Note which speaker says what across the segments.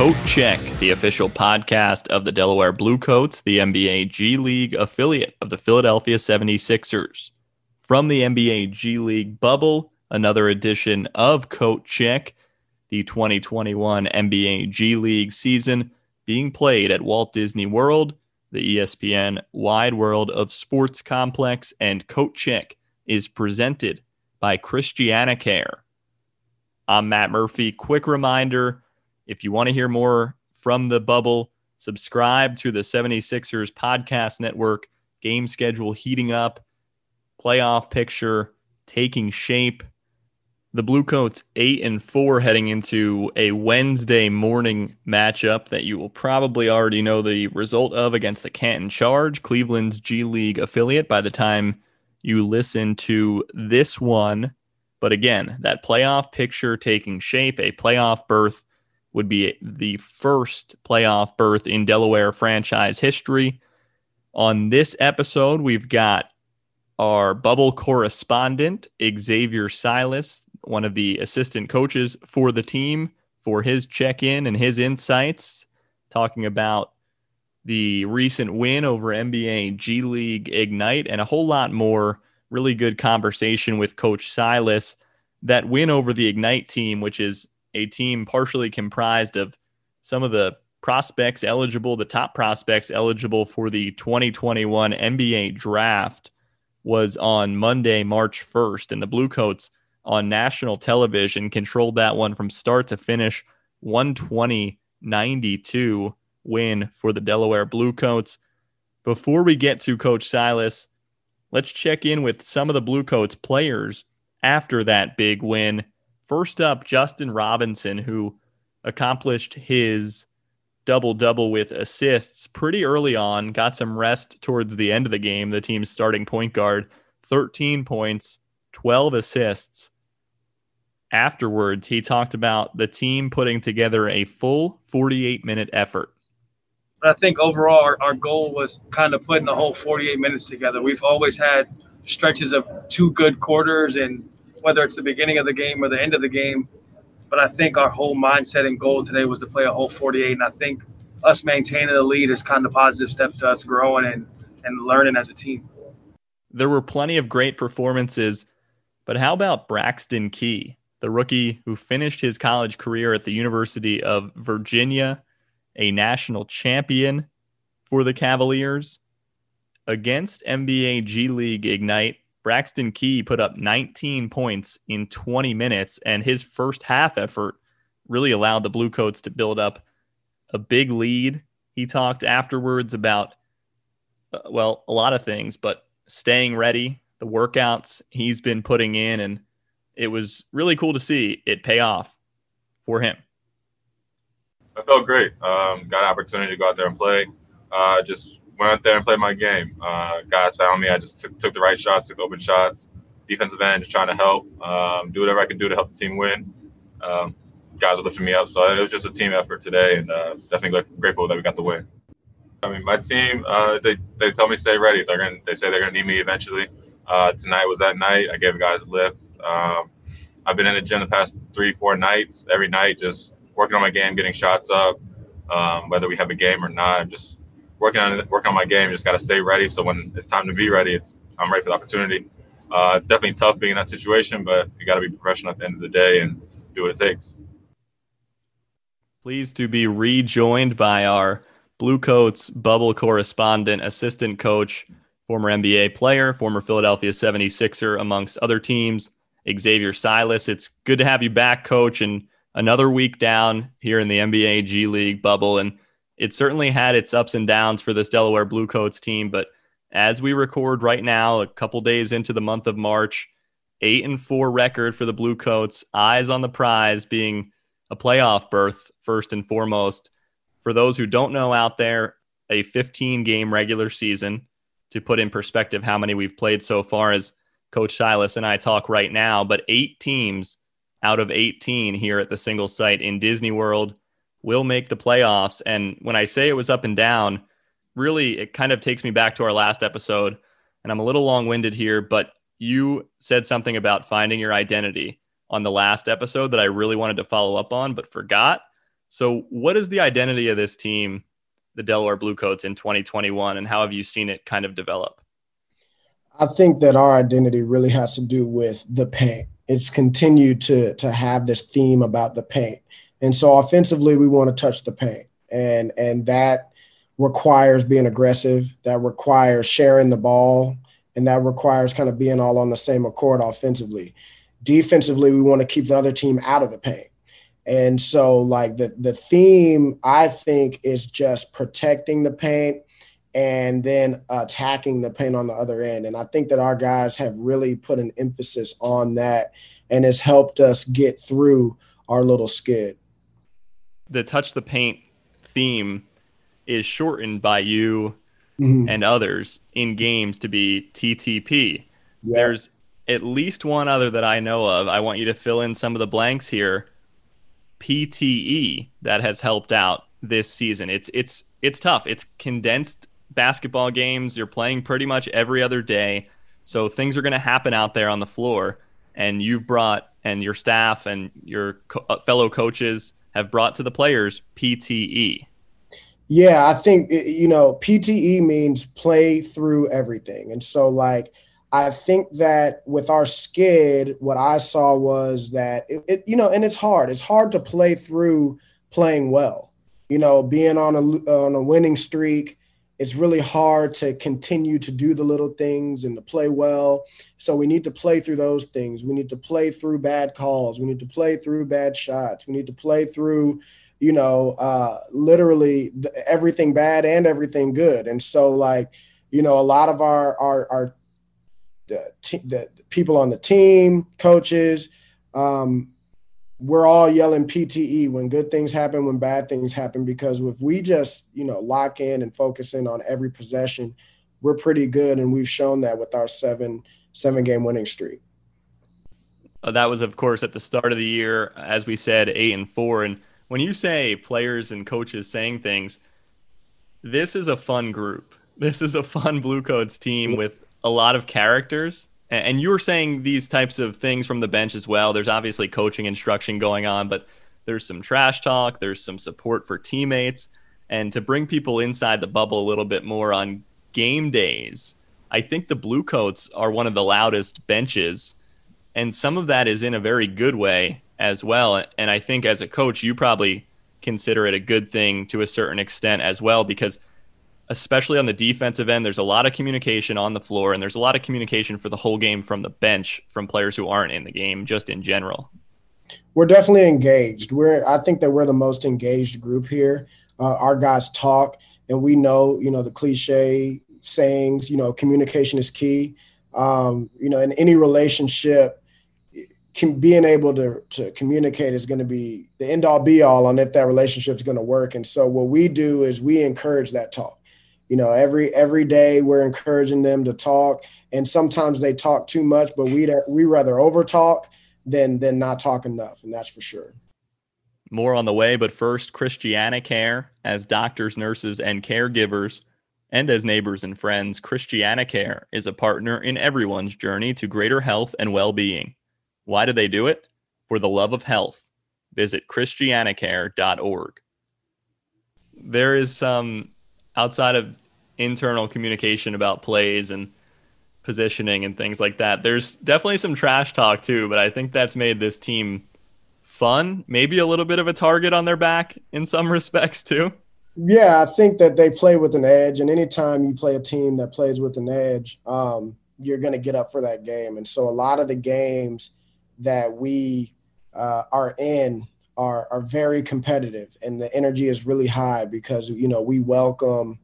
Speaker 1: Coat Check, the official podcast of the Delaware Bluecoats, the NBA G League affiliate of the Philadelphia 76ers. From the NBA G League bubble, another edition of Coat Check, the 2021 NBA G League season being played at Walt Disney World, the ESPN Wide World of Sports Complex, and Coat Check is presented by Christianacare. I'm Matt Murphy. Quick reminder if you want to hear more from the bubble, subscribe to the 76ers podcast network. Game schedule heating up, playoff picture taking shape. The Bluecoats 8 and 4 heading into a Wednesday morning matchup that you will probably already know the result of against the Canton Charge, Cleveland's G League affiliate by the time you listen to this one. But again, that playoff picture taking shape, a playoff berth would be the first playoff berth in Delaware franchise history. On this episode, we've got our bubble correspondent, Xavier Silas, one of the assistant coaches for the team, for his check in and his insights, talking about the recent win over NBA G League Ignite and a whole lot more. Really good conversation with Coach Silas. That win over the Ignite team, which is a team partially comprised of some of the prospects eligible, the top prospects eligible for the 2021 NBA draft, was on Monday, March 1st. And the Bluecoats on national television controlled that one from start to finish 120 92 win for the Delaware Bluecoats. Before we get to Coach Silas, let's check in with some of the Bluecoats players after that big win First up, Justin Robinson, who accomplished his double double with assists pretty early on, got some rest towards the end of the game. The team's starting point guard, 13 points, 12 assists. Afterwards, he talked about the team putting together a full 48 minute effort.
Speaker 2: I think overall, our, our goal was kind of putting the whole 48 minutes together. We've always had stretches of two good quarters and whether it's the beginning of the game or the end of the game. But I think our whole mindset and goal today was to play a whole 48. And I think us maintaining the lead is kind of a positive step to us growing and, and learning as a team.
Speaker 1: There were plenty of great performances, but how about Braxton Key, the rookie who finished his college career at the University of Virginia, a national champion for the Cavaliers? Against NBA G League Ignite, Braxton Key put up 19 points in 20 minutes, and his first half effort really allowed the Bluecoats to build up a big lead. He talked afterwards about, uh, well, a lot of things, but staying ready, the workouts he's been putting in, and it was really cool to see it pay off for him.
Speaker 3: I felt great. Um, got an opportunity to go out there and play. Uh, just went out there and played my game. Uh, guys found me. I just took, took the right shots, took open shots. Defensive end, just trying to help, um, do whatever I could do to help the team win. Um, guys were lifting me up, so it was just a team effort today, and uh, definitely grateful that we got the win. I mean, my team, uh, they they tell me stay ready. They're gonna, they say they're gonna need me eventually. Uh, tonight was that night. I gave guys a lift. Um, I've been in the gym the past three, four nights. Every night, just working on my game, getting shots up. Um, whether we have a game or not, I'm just working on working on my game. Just got to stay ready. So when it's time to be ready, it's I'm ready for the opportunity. Uh, it's definitely tough being in that situation, but you got to be professional at the end of the day and do what it takes.
Speaker 1: Pleased to be rejoined by our Bluecoats bubble correspondent, assistant coach, former NBA player, former Philadelphia 76er, amongst other teams, Xavier Silas. It's good to have you back, coach, and another week down here in the NBA G League bubble. And it certainly had its ups and downs for this Delaware Bluecoats team, but as we record right now, a couple days into the month of March, eight and four record for the Bluecoats, eyes on the prize being a playoff berth first and foremost. For those who don't know out there, a 15 game regular season to put in perspective how many we've played so far as Coach Silas and I talk right now, but eight teams out of 18 here at the single site in Disney World will make the playoffs. And when I say it was up and down, really it kind of takes me back to our last episode. And I'm a little long winded here, but you said something about finding your identity on the last episode that I really wanted to follow up on, but forgot. So, what is the identity of this team, the Delaware Bluecoats, in 2021, and how have you seen it kind of develop?
Speaker 4: I think that our identity really has to do with the paint. It's continued to to have this theme about the paint, and so offensively, we want to touch the paint, and and that requires being aggressive. That requires sharing the ball, and that requires kind of being all on the same accord offensively. Defensively, we want to keep the other team out of the paint. And so, like the the theme, I think, is just protecting the paint and then attacking the paint on the other end. And I think that our guys have really put an emphasis on that and has helped us get through our little skid.
Speaker 1: The touch the paint theme is shortened by you mm-hmm. and others in games to be TTP. There's at least one other that I know of. I want you to fill in some of the blanks here. PTE that has helped out this season. It's it's it's tough. It's condensed basketball games. You're playing pretty much every other day. So things are going to happen out there on the floor. And you've brought, and your staff and your co- uh, fellow coaches have brought to the players PTE.
Speaker 4: Yeah, I think, you know, PTE means play through everything. And so, like, I think that with our skid, what I saw was that it, it, you know, and it's hard. It's hard to play through playing well. You know, being on a on a winning streak, it's really hard to continue to do the little things and to play well. So we need to play through those things. We need to play through bad calls. We need to play through bad shots. We need to play through, you know, uh, literally everything bad and everything good. And so, like, you know, a lot of our our our the, the people on the team, coaches, um, we're all yelling PTE when good things happen, when bad things happen, because if we just, you know, lock in and focus in on every possession, we're pretty good. And we've shown that with our seven, seven game winning streak.
Speaker 1: Uh, that was, of course, at the start of the year, as we said, eight and four. And when you say players and coaches saying things, this is a fun group. This is a fun Blue Coats team with a lot of characters and you were saying these types of things from the bench as well. There's obviously coaching instruction going on, but there's some trash talk, there's some support for teammates, and to bring people inside the bubble a little bit more on game days. I think the Bluecoats are one of the loudest benches, and some of that is in a very good way as well. And I think as a coach, you probably consider it a good thing to a certain extent as well because especially on the defensive end, there's a lot of communication on the floor, and there's a lot of communication for the whole game from the bench from players who aren't in the game, just in general.
Speaker 4: We're definitely engaged. We're I think that we're the most engaged group here. Uh, our guys talk, and we know, you know, the cliche sayings. You know, communication is key. Um, you know, in any relationship, can, being able to to communicate is going to be the end all be all on if that relationship is going to work. And so, what we do is we encourage that talk you know every every day we're encouraging them to talk. And sometimes they talk too much but we we rather over talk than than not talk enough and that's for sure.
Speaker 1: More on the way but first christiana care as doctors nurses and caregivers and as neighbors and friends christiana care is a partner in everyone's journey to greater health and well-being. Why do they do it? For the love of health. Visit christianacare.org there is some outside of internal communication about plays and positioning and things like that. There's definitely some trash talk too, but I think that's made this team fun, maybe a little bit of a target on their back in some respects too.
Speaker 4: Yeah, I think that they play with an edge, and anytime you play a team that plays with an edge, um, you're going to get up for that game. And so, a lot of the games that we uh, are in are are very competitive, and the energy is really high because you know we welcome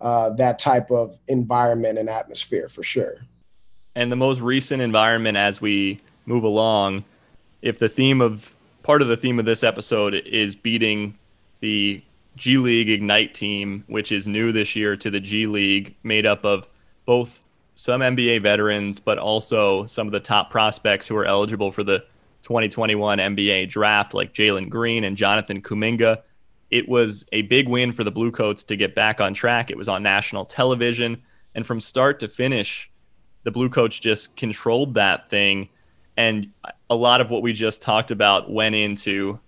Speaker 4: uh, that type of environment and atmosphere for sure.
Speaker 1: And the most recent environment as we move along, if the theme of part of the theme of this episode is beating the G League Ignite team, which is new this year to the G League, made up of both some NBA veterans, but also some of the top prospects who are eligible for the 2021 NBA draft, like Jalen Green and Jonathan Kuminga it was a big win for the Bluecoats to get back on track. It was on national television. And from start to finish, the Bluecoats just controlled that thing. And a lot of what we just talked about went into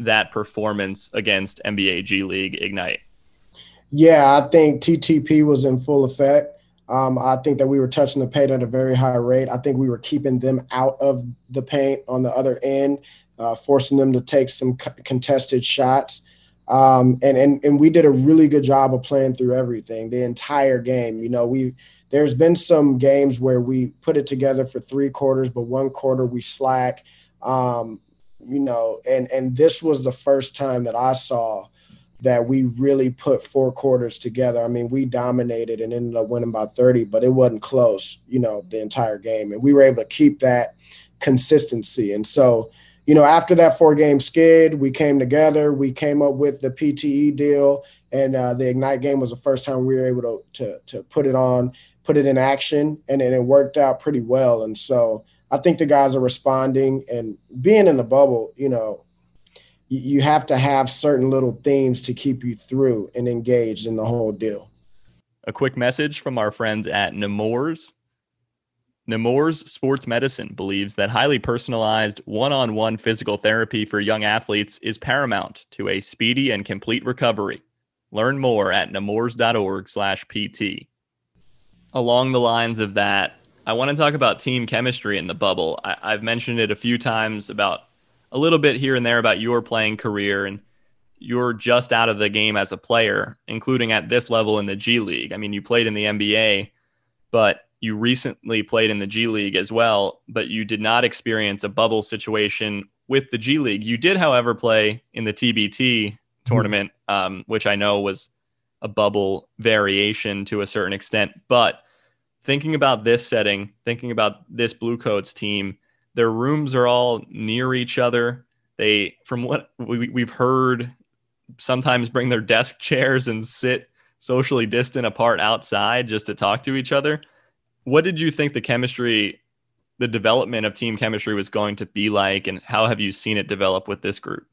Speaker 1: that performance against NBA G League Ignite?
Speaker 4: Yeah, I think TTP was in full effect. Um, I think that we were touching the paint at a very high rate. I think we were keeping them out of the paint on the other end, uh, forcing them to take some contested shots. Um, and, and and we did a really good job of playing through everything the entire game. You know, we there's been some games where we put it together for three quarters, but one quarter we slack. Um, you know, and and this was the first time that I saw that we really put four quarters together. I mean, we dominated and ended up winning by 30, but it wasn't close, you know, the entire game. And we were able to keep that consistency. And so, you know, after that four game skid, we came together, we came up with the PTE deal, and uh, the Ignite game was the first time we were able to, to, to put it on, put it in action, and, and it worked out pretty well. And so I think the guys are responding and being in the bubble, you know, you have to have certain little themes to keep you through and engaged in the whole deal.
Speaker 1: A quick message from our friends at Nemours. Nemours Sports Medicine believes that highly personalized one-on-one physical therapy for young athletes is paramount to a speedy and complete recovery. Learn more at nemours.org/pt. Along the lines of that, I want to talk about team chemistry in the bubble. I, have mentioned it a few times about a little bit here and there about your playing career and you're just out of the game as a player, including at this level in the G League. I mean, you played in the NBA, but you recently played in the G League as well, but you did not experience a bubble situation with the G League. You did, however, play in the TBT tournament, um, which I know was a bubble variation to a certain extent. But thinking about this setting, thinking about this Blue Coats team, their rooms are all near each other. They, from what we, we've heard, sometimes bring their desk chairs and sit socially distant apart outside just to talk to each other. What did you think the chemistry, the development of team chemistry was going to be like, and how have you seen it develop with this group?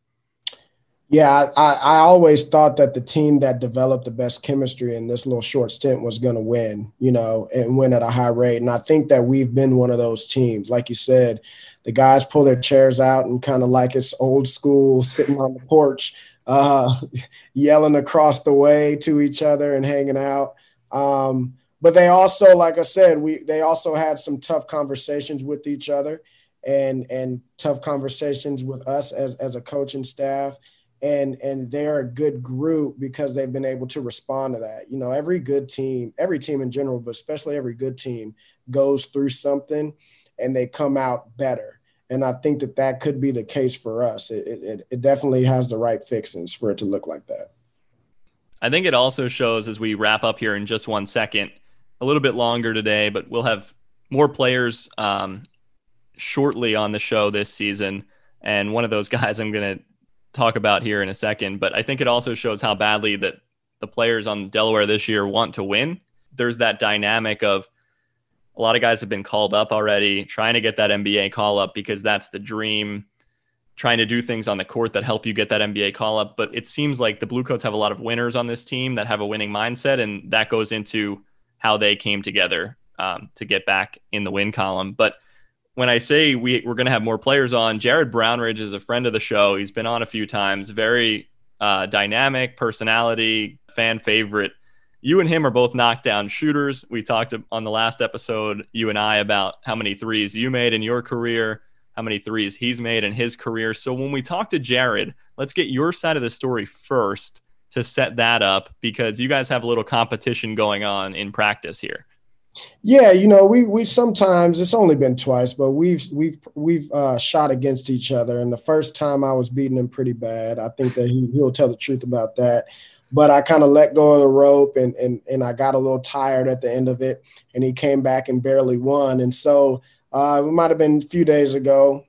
Speaker 4: Yeah, I, I always thought that the team that developed the best chemistry in this little short stint was going to win, you know, and win at a high rate. And I think that we've been one of those teams. Like you said, the guys pull their chairs out and kind of like it's old school, sitting on the porch, uh, yelling across the way to each other and hanging out. Um, but they also, like I said, we they also had some tough conversations with each other and and tough conversations with us as as a coaching staff and and they're a good group because they've been able to respond to that. You know, every good team, every team in general, but especially every good team goes through something and they come out better. And I think that that could be the case for us. It, it, it definitely has the right fixings for it to look like that.
Speaker 1: I think it also shows as we wrap up here in just one second, a little bit longer today, but we'll have more players um, shortly on the show this season. And one of those guys I'm going to talk about here in a second, but I think it also shows how badly that the players on Delaware this year want to win. There's that dynamic of a lot of guys have been called up already, trying to get that NBA call up because that's the dream, trying to do things on the court that help you get that NBA call up. But it seems like the Bluecoats have a lot of winners on this team that have a winning mindset, and that goes into how they came together um, to get back in the win column. But when I say we, we're going to have more players on, Jared Brownridge is a friend of the show. He's been on a few times, very uh, dynamic personality, fan favorite. You and him are both knockdown shooters. We talked on the last episode, you and I, about how many threes you made in your career, how many threes he's made in his career. So when we talk to Jared, let's get your side of the story first to set that up because you guys have a little competition going on in practice here.
Speaker 4: Yeah, you know, we we sometimes it's only been twice, but we've we've we've uh, shot against each other. And the first time I was beating him pretty bad. I think that he he'll tell the truth about that. But I kind of let go of the rope and and and I got a little tired at the end of it. And he came back and barely won. And so uh, it might have been a few days ago.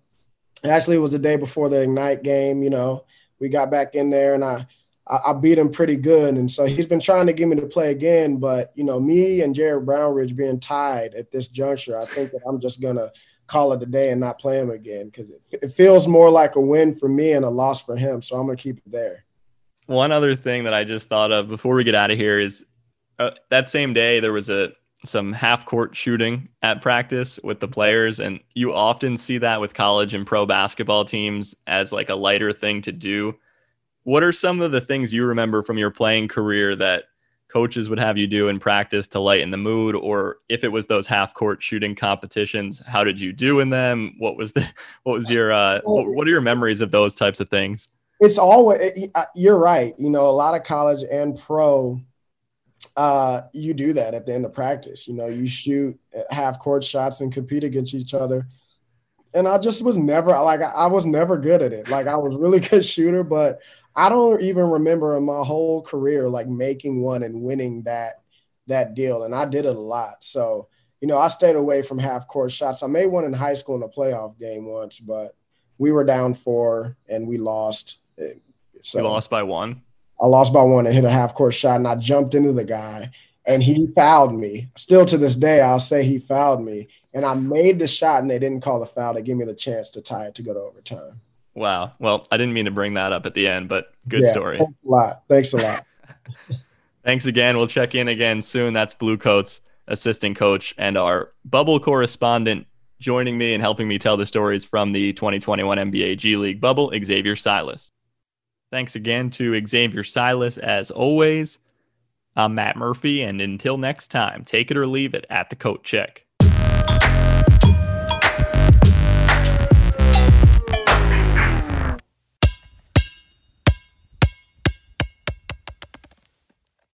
Speaker 4: Actually, it was the day before the Ignite game. You know, we got back in there and I I, I, beat him pretty good. And so he's been trying to get me to play again. But, you know, me and Jared Brownridge being tied at this juncture, I think that I'm just going to call it a day and not play him again because it, it feels more like a win for me and a loss for him. So I'm going to keep it there.
Speaker 1: One other thing that I just thought of before we get out of here is uh, that same day there was a some half court shooting at practice with the players and you often see that with college and pro basketball teams as like a lighter thing to do what are some of the things you remember from your playing career that coaches would have you do in practice to lighten the mood or if it was those half court shooting competitions how did you do in them what was the what was your uh what, what are your memories of those types of things
Speaker 4: it's always you're right you know a lot of college and pro uh, you do that at the end of practice. You know, you shoot half court shots and compete against each other. And I just was never like I was never good at it. Like I was really good shooter, but I don't even remember in my whole career like making one and winning that that deal. And I did it a lot. So, you know, I stayed away from half court shots. I made one in high school in a playoff game once, but we were down four and we lost.
Speaker 1: So we lost by one.
Speaker 4: I lost by one and hit a half court shot, and I jumped into the guy, and he fouled me. Still to this day, I'll say he fouled me, and I made the shot, and they didn't call the foul to give me the chance to tie it to go to overtime.
Speaker 1: Wow. Well, I didn't mean to bring that up at the end, but good yeah, story.
Speaker 4: Thanks a lot. Thanks a lot.
Speaker 1: thanks again. We'll check in again soon. That's Blue Coats assistant coach and our bubble correspondent joining me and helping me tell the stories from the 2021 NBA G League bubble, Xavier Silas. Thanks again to Xavier Silas as always. I'm Matt Murphy, and until next time, take it or leave it at the coat check.